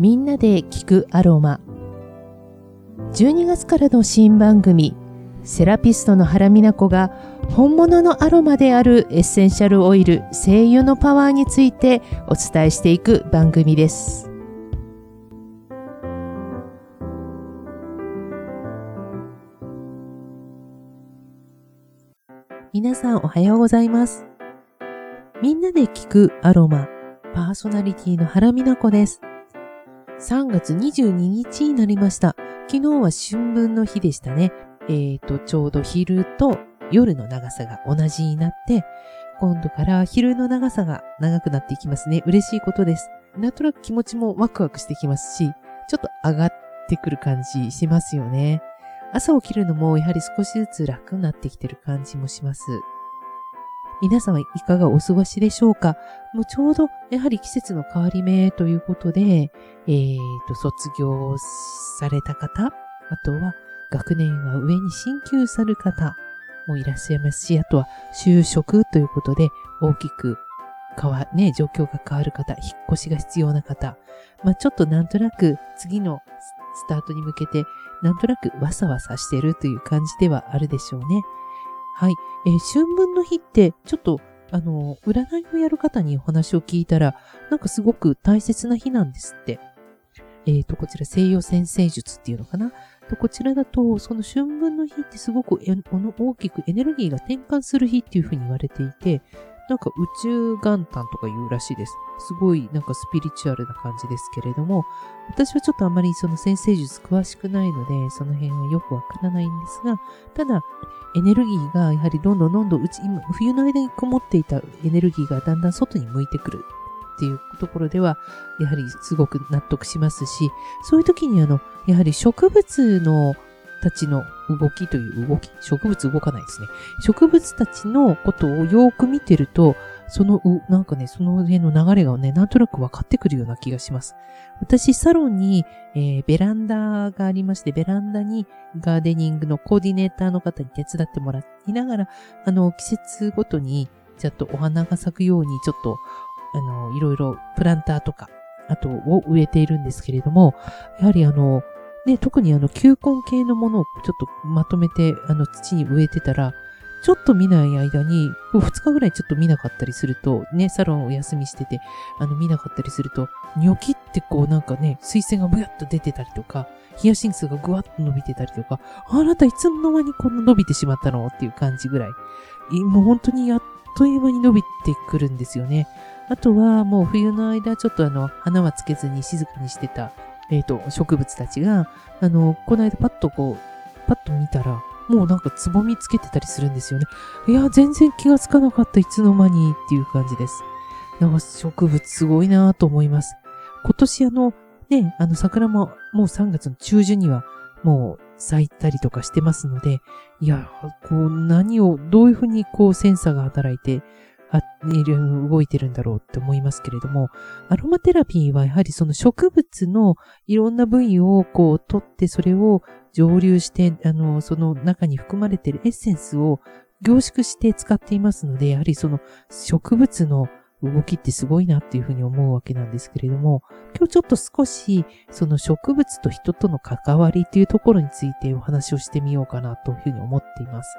みんなで聞くアロマ。12月からの新番組セラピストの原美奈子が本物のアロマであるエッセンシャルオイル精油のパワーについてお伝えしていく番組です。皆さんおはようございます。みんなで聞くアロマパーソナリティの原美奈子です。3月22日になりました昨日は春分の日でしたねえっ、ー、とちょうど昼と夜の長さが同じになって、今度から昼の長さが長くなっていきますね。嬉しいことです。なんとなく気持ちもワクワクしてきますし、ちょっと上がってくる感じしますよね。朝起きるのもやはり少しずつ楽になってきてる感じもします。皆様いかがお過ごしでしょうか？もうちょうどやはり季節の変わり目ということで、えっ、ー、と、卒業された方、あとは学年は上に進級される方、もいらっしゃいますし、あとは就職ということで大きく変わ、ね、状況が変わる方、引っ越しが必要な方、まあ、ちょっとなんとなく次のスタートに向けて、なんとなくわさわさしてるという感じではあるでしょうね。はい。えー、春分の日って、ちょっと、あの、占いをやる方にお話を聞いたら、なんかすごく大切な日なんですって。えっ、ー、と、こちら西洋先生術っていうのかなとこちらだと、その春分の日ってすごくえの大きくエネルギーが転換する日っていうふうに言われていて、なんか宇宙元旦とか言うらしいです。すごいなんかスピリチュアルな感じですけれども、私はちょっとあまりその先生術詳しくないので、その辺はよくわからないんですが、ただ、エネルギーがやはりどんどんどんどんうち、今、冬の間にこもっていたエネルギーがだんだん外に向いてくるっていうところでは、やはりすごく納得しますし、そういう時にあの、やはり植物のたちの動きという動き、植物動かないですね。植物たちのことをよく見てると、その、なんかね、その辺の流れがね、なんとなく分かってくるような気がします。私、サロンに、えー、ベランダがありまして、ベランダにガーデニングのコーディネーターの方に手伝ってもらいながら、あの、季節ごとに、ちょっとお花が咲くように、ちょっとあの、いろいろプランターとか、あとを植えているんですけれども、やはりあの、ね、特にあの、球根系のものをちょっとまとめて、あの、土に植えてたら、ちょっと見ない間に、2日ぐらいちょっと見なかったりすると、ね、サロンお休みしてて、あの、見なかったりすると、ニョキってこうなんかね、水星がブヤッと出てたりとか、ヒヤシンスがぐわっと伸びてたりとか、あなたいつの間にこんな伸びてしまったのっていう感じぐらい。もう本当にやっという間に伸びてくるんですよね。あとはもう冬の間ちょっとあの花はつけずに静かにしてた、えっ、ー、と、植物たちが、あの、この間パッとこう、パッと見たら、もうなんかつぼみつけてたりするんですよね。いや、全然気がつかなかった、いつの間にっていう感じです。なんか植物すごいなと思います。今年あの、ね、あの桜ももう3月の中旬にはもう咲いたりとかしてますので、いや、こう何を、どういうふうにこうセンサーが働いて、動いてるんだろうって思いますけれども、アロマテラピーはやはりその植物のいろんな部位をこう取ってそれを蒸留して、あの、その中に含まれているエッセンスを凝縮して使っていますので、やはりその植物の動きってすごいなっていうふうに思うわけなんですけれども、今日ちょっと少しその植物と人との関わりっていうところについてお話をしてみようかなというふうに思っています。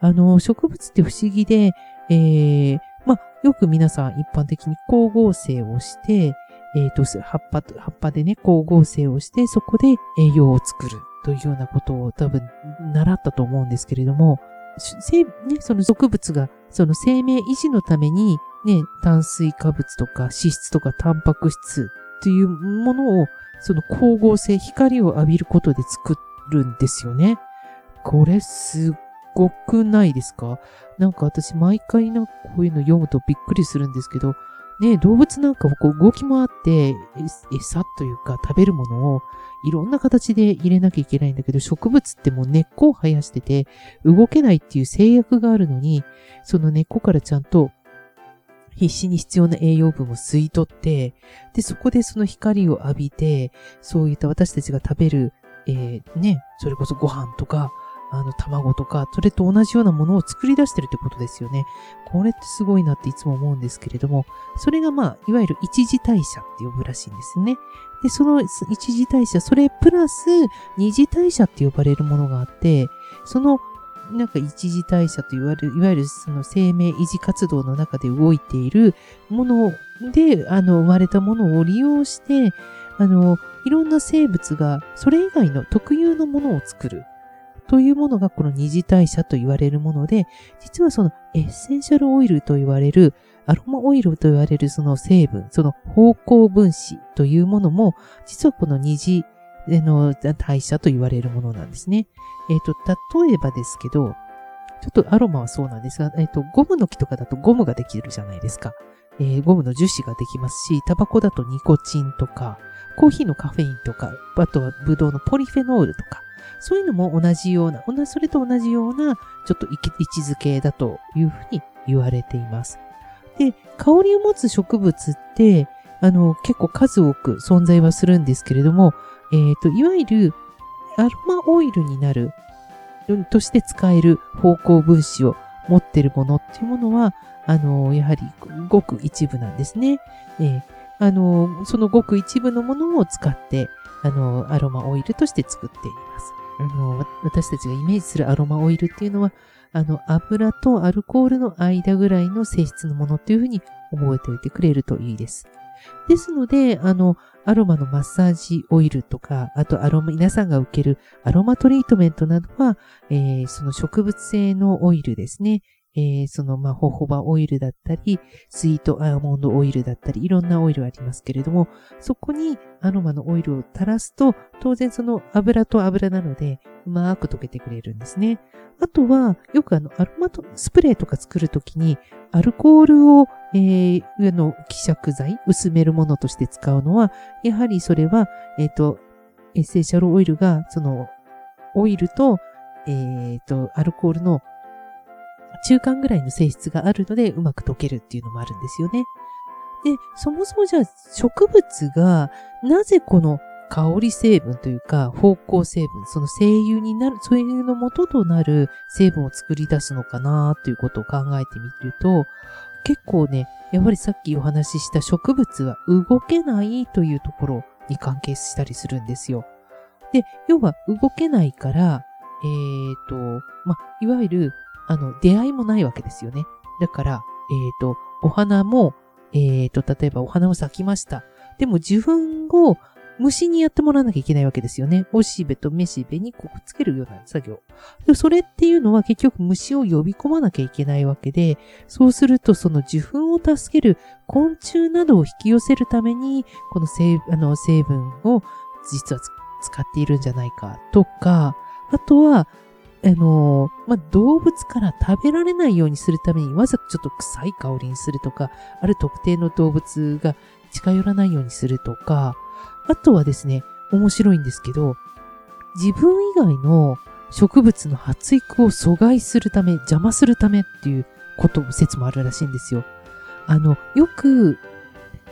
あの、植物って不思議で、えー、よく皆さん一般的に光合成をして、えっ、ー、と、葉っぱ、葉っぱでね、光合成をして、そこで栄養を作るというようなことを多分習ったと思うんですけれども、生、ね、その植物が、その生命維持のために、ね、炭水化物とか脂質とかタンパク質というものを、その光合成、光を浴びることで作るんですよね。これすっごくないですか？なんか私毎回なんかこういうの読むとびっくりするんですけど、ね、動物なんかもこう動き回って、餌というか食べるものをいろんな形で入れなきゃいけないんだけど、植物ってもう根っこを生やしてて動けないっていう制約があるのに、その根っこからちゃんと必死に必要な栄養分を吸い取って、で、そこでその光を浴びて、そういった私たちが食べる、えー、ね、それこそご飯とか、あの、卵とか、それと同じようなものを作り出してるってことですよね。これってすごいなっていつも思うんですけれども、それがまあ、いわゆる一次代謝って呼ぶらしいんですね。で、その一次代謝、それプラス二次代謝って呼ばれるものがあって、そのなんか一次代謝と言われる、いわゆるその生命維持活動の中で動いているもので、あの、生まれたものを利用して、あの、いろんな生物がそれ以外の特有のものを作る。というものがこの二次代謝と言われるもので、実はそのエッセンシャルオイルと言われる、アロマオイルと言われるその成分、その方向分子というものも、実はこの二次の代謝と言われるものなんですね。えっ、ー、と、例えばですけど、ちょっとアロマはそうなんですが、えっ、ー、と、ゴムの木とかだとゴムができるじゃないですか。えー、ゴムの樹脂ができますし、タバコだとニコチンとか、コーヒーのカフェインとか、あとはブドウのポリフェノールとか、そういうのも同じような、それと同じような、ちょっと位置づけだというふうに言われています。で、香りを持つ植物って、あの、結構数多く存在はするんですけれども、えっ、ー、と、いわゆるアロマオイルになる、として使える方向分子を持っているものっていうものは、あの、やはりごく一部なんですね。えー、あの、そのごく一部のものを使って、あの、アロマオイルとして作っています。あの、私たちがイメージするアロマオイルっていうのは、あの、油とアルコールの間ぐらいの性質のものっていうふうに覚えておいてくれるといいです。ですので、あの、アロマのマッサージオイルとか、あとアロマ、皆さんが受けるアロマトリートメントなどは、えー、その植物性のオイルですね。えー、その、まあ、ホホバオイルだったり、スイートアーモンドオイルだったり、いろんなオイルありますけれども、そこにアロマのオイルを垂らすと、当然その油と油なので、うまく溶けてくれるんですね。あとは、よくあの、アロマとスプレーとか作るときに、アルコールを、えー、あの、希釈剤、薄めるものとして使うのは、やはりそれは、えっ、ー、と、エッセンシャルオイルが、その、オイルと、えっ、ー、と、アルコールの中間ぐらいの性質があるので、うまく溶けるっていうのもあるんですよね。で、そもそもじゃあ植物がなぜこの香り成分というか方向成分、その精油になる、そういうの元となる成分を作り出すのかなということを考えてみると、結構ね、やはりさっきお話しした植物は動けないというところに関係したりするんですよ。で、要は動けないから、えっ、ー、と、ま、いわゆるあの、出会いもないわけですよね。だから、えっ、ー、と、お花も、えっ、ー、と、例えばお花を咲きました。でも受粉を虫にやってもらわなきゃいけないわけですよね。おしべとめしべにくっつけるような作業。でそれっていうのは結局虫を呼び込まなきゃいけないわけで、そうするとその受粉を助ける昆虫などを引き寄せるために、この成あの成分を実は使っているんじゃないかとか、あとは、あのまあ、動物から食べられないようにするために、わざとちょっと臭い香りにするとか、ある特定の動物が近寄らないようにするとか、あとはですね、面白いんですけど、自分以外の植物の発育を阻害するため、邪魔するためっていうこと、説もあるらしいんですよ。あの、よく、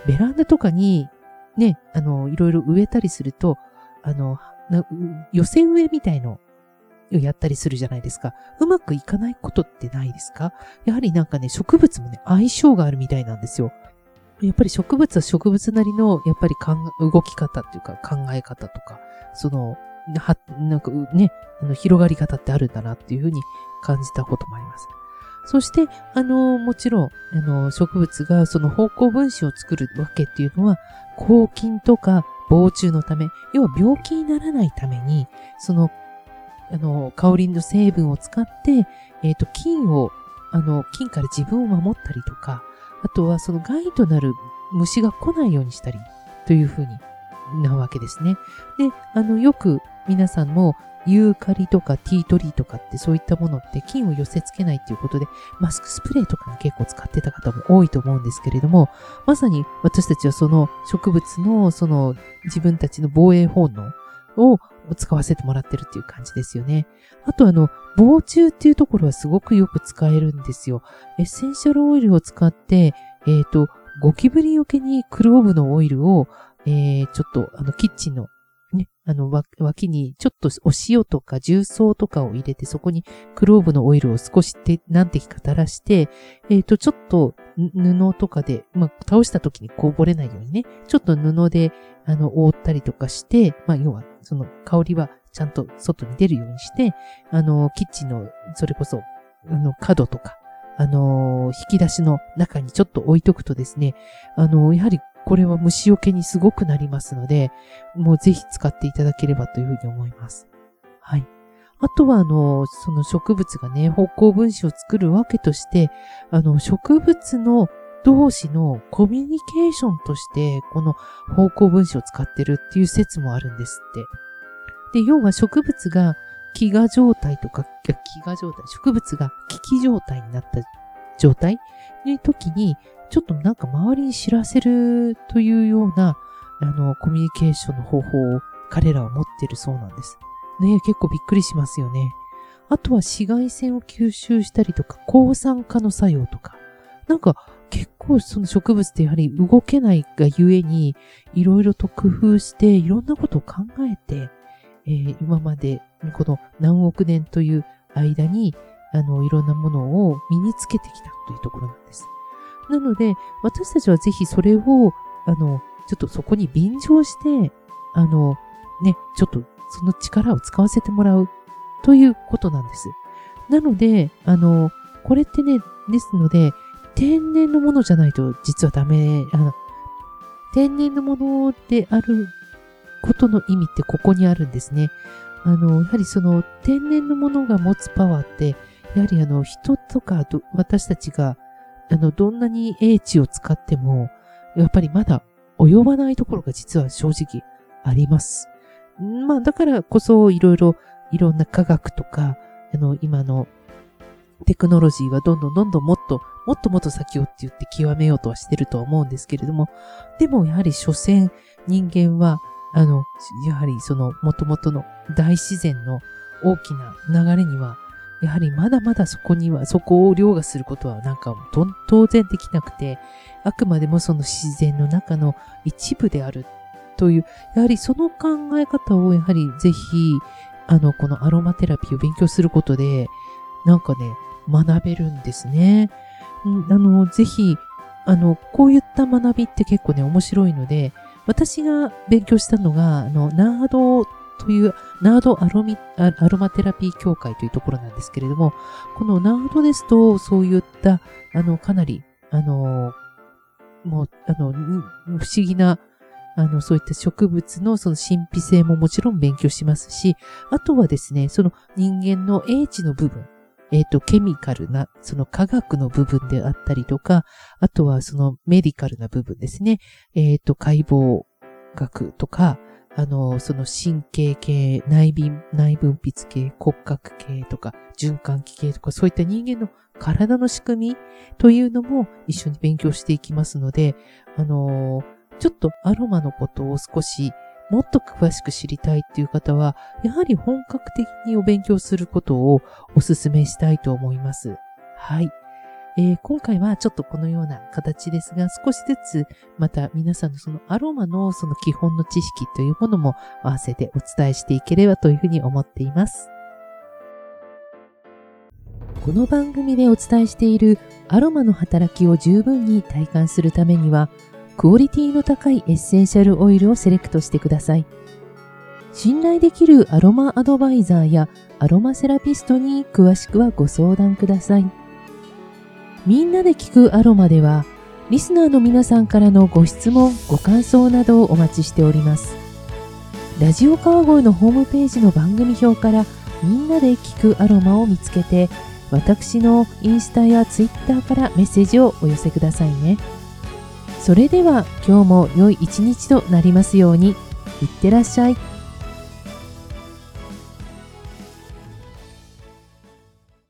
ベランダとかに、ね、あの、いろいろ植えたりすると、あの、寄せ植えみたいのやったりするじゃないですか。うまくいかないことってないですか？やはりなんかね、植物もね、相性があるみたいなんですよ。やっぱり植物は植物なりの、やっぱり動き方っていうか考え方とか、その、は、なんかね、あの広がり方ってあるんだなっていうふうに感じたこともあります。そして、あの、もちろん、あの、植物がその方向分子を作るわけっていうのは、抗菌とか防虫のため、要は病気にならないために、そのあの、香りの成分を使って、えっ、ー、と、菌を、あの、菌から自分を守ったりとか、あとはその害となる虫が来ないようにしたり、というふうになわけですね。で、あの、よく皆さんも、ユーカリとかティートリーとかってそういったものって菌を寄せ付けないっていうことで、マスクスプレーとかに結構使ってた方も多いと思うんですけれども、まさに私たちはその植物のその自分たちの防衛本能を使わせてもらってるっていう感じですよね。あとあの、防虫っていうところはすごくよく使えるんですよ。エッセンシャルオイルを使って、えっ、ー、と、ゴキブリよけにクローブのオイルを、えー、ちょっとあの、キッチンのね、あの、脇にちょっとお塩とか重曹とかを入れて、そこにクローブのオイルを少しって何滴か垂らして、えっ、ー、と、ちょっと布とかで、まあ、倒した時にこぼれないようにね、ちょっと布で、あの、覆ったりとかして、まあ、要は、その香りはちゃんと外に出るようにして、あの、キッチンの、それこそ、あの、角とか、あの、引き出しの中にちょっと置いとくとですね、あの、やはりこれは虫除けにすごくなりますので、もうぜひ使っていただければというふうに思います。はい。あとは、あの、その植物がね、方向分子を作るわけとして、あの、植物の同士のコミュニケーションとして、この方向分子を使ってるっていう説もあるんですって。で、要は植物が飢餓状態とか、飢餓状態、植物が危機状態になった状態の時に、ちょっとなんか周りに知らせるというような、あの、コミュニケーションの方法を彼らは持ってるそうなんです。ね結構びっくりしますよね。あとは紫外線を吸収したりとか、抗酸化の作用とか。なんか結構その植物ってやはり動けないがゆえに、いろいろと工夫して、いろんなことを考えて、えー、今までこの何億年という間に、あの、いろんなものを身につけてきたというところなんです。なので、私たちはぜひそれを、あの、ちょっとそこに便乗して、あの、ね、ちょっとその力を使わせてもらうということなんです。なので、あの、これってね、ですので、天然のものじゃないと実はダメ、あの、天然のものであることの意味ってここにあるんですね。あの、やはりその天然のものが持つパワーって、やはりあの人とか私たちがあの、どんなに英知を使っても、やっぱりまだ及ばないところが実は正直あります。まあ、だからこそいろいろ、いろんな科学とか、あの、今のテクノロジーはどんどんどんどんもっと、もっともっと先をって言って極めようとはしてるとは思うんですけれども、でもやはり所詮人間は、あの、やはりその元々の大自然の大きな流れにはやはりまだまだそこには、そこを凌駕することはなんか当然できなくて、あくまでもその自然の中の一部であるという、やはりその考え方をやはりぜひ、あの、このアロマテラピーを勉強することで、なんかね、学べるんですね。うん、あの、ぜひ、あの、こういった学びって結構ね、面白いので、私が勉強したのが、あの、ナードというナードアロミアロマテラピー協会というところなんですけれども、このナードですと、そういった、あの、かなり、あの、もう、あの、不思議な、あの、そういった植物のその神秘性ももちろん勉強しますし、あとはですね、その人間の英知の部分、えっ、ー、と、ケミカルな、その科学の部分であったりとか、あとはそのメディカルな部分ですね。えっ、ー、と、解剖学とか、あの、その神経系、内分、内分泌系、骨格系とか、循環器系とか、そういった人間の体の仕組みというのも一緒に勉強していきますので、あの、ちょっとアロマのことを少しもっと詳しく知りたいっていう方は、やはり本格的にお勉強することをお勧めしたいと思います。はい。えー、今回はちょっとこのような形ですが、少しずつまた皆さんのそのアロマのその基本の知識というものも合わせてお伝えしていければというふうに思っています。この番組でお伝えしているアロマの働きを十分に体感するためには、クオリティの高いエッセンシャルオイルをセレクトしてください。信頼できるアロマアドバイザーやアロマセラピストに詳しくはご相談ください。みんなで聞くアロマでは、リスナーの皆さんからのご質問、ご感想などをお待ちしております。ラジオ川越のホームページの番組表からみんなで聞くアロマを見つけて、私のインスタやツイッターからメッセージをお寄せくださいね。それでは今日も良い一日となりますように。いってらっしゃい。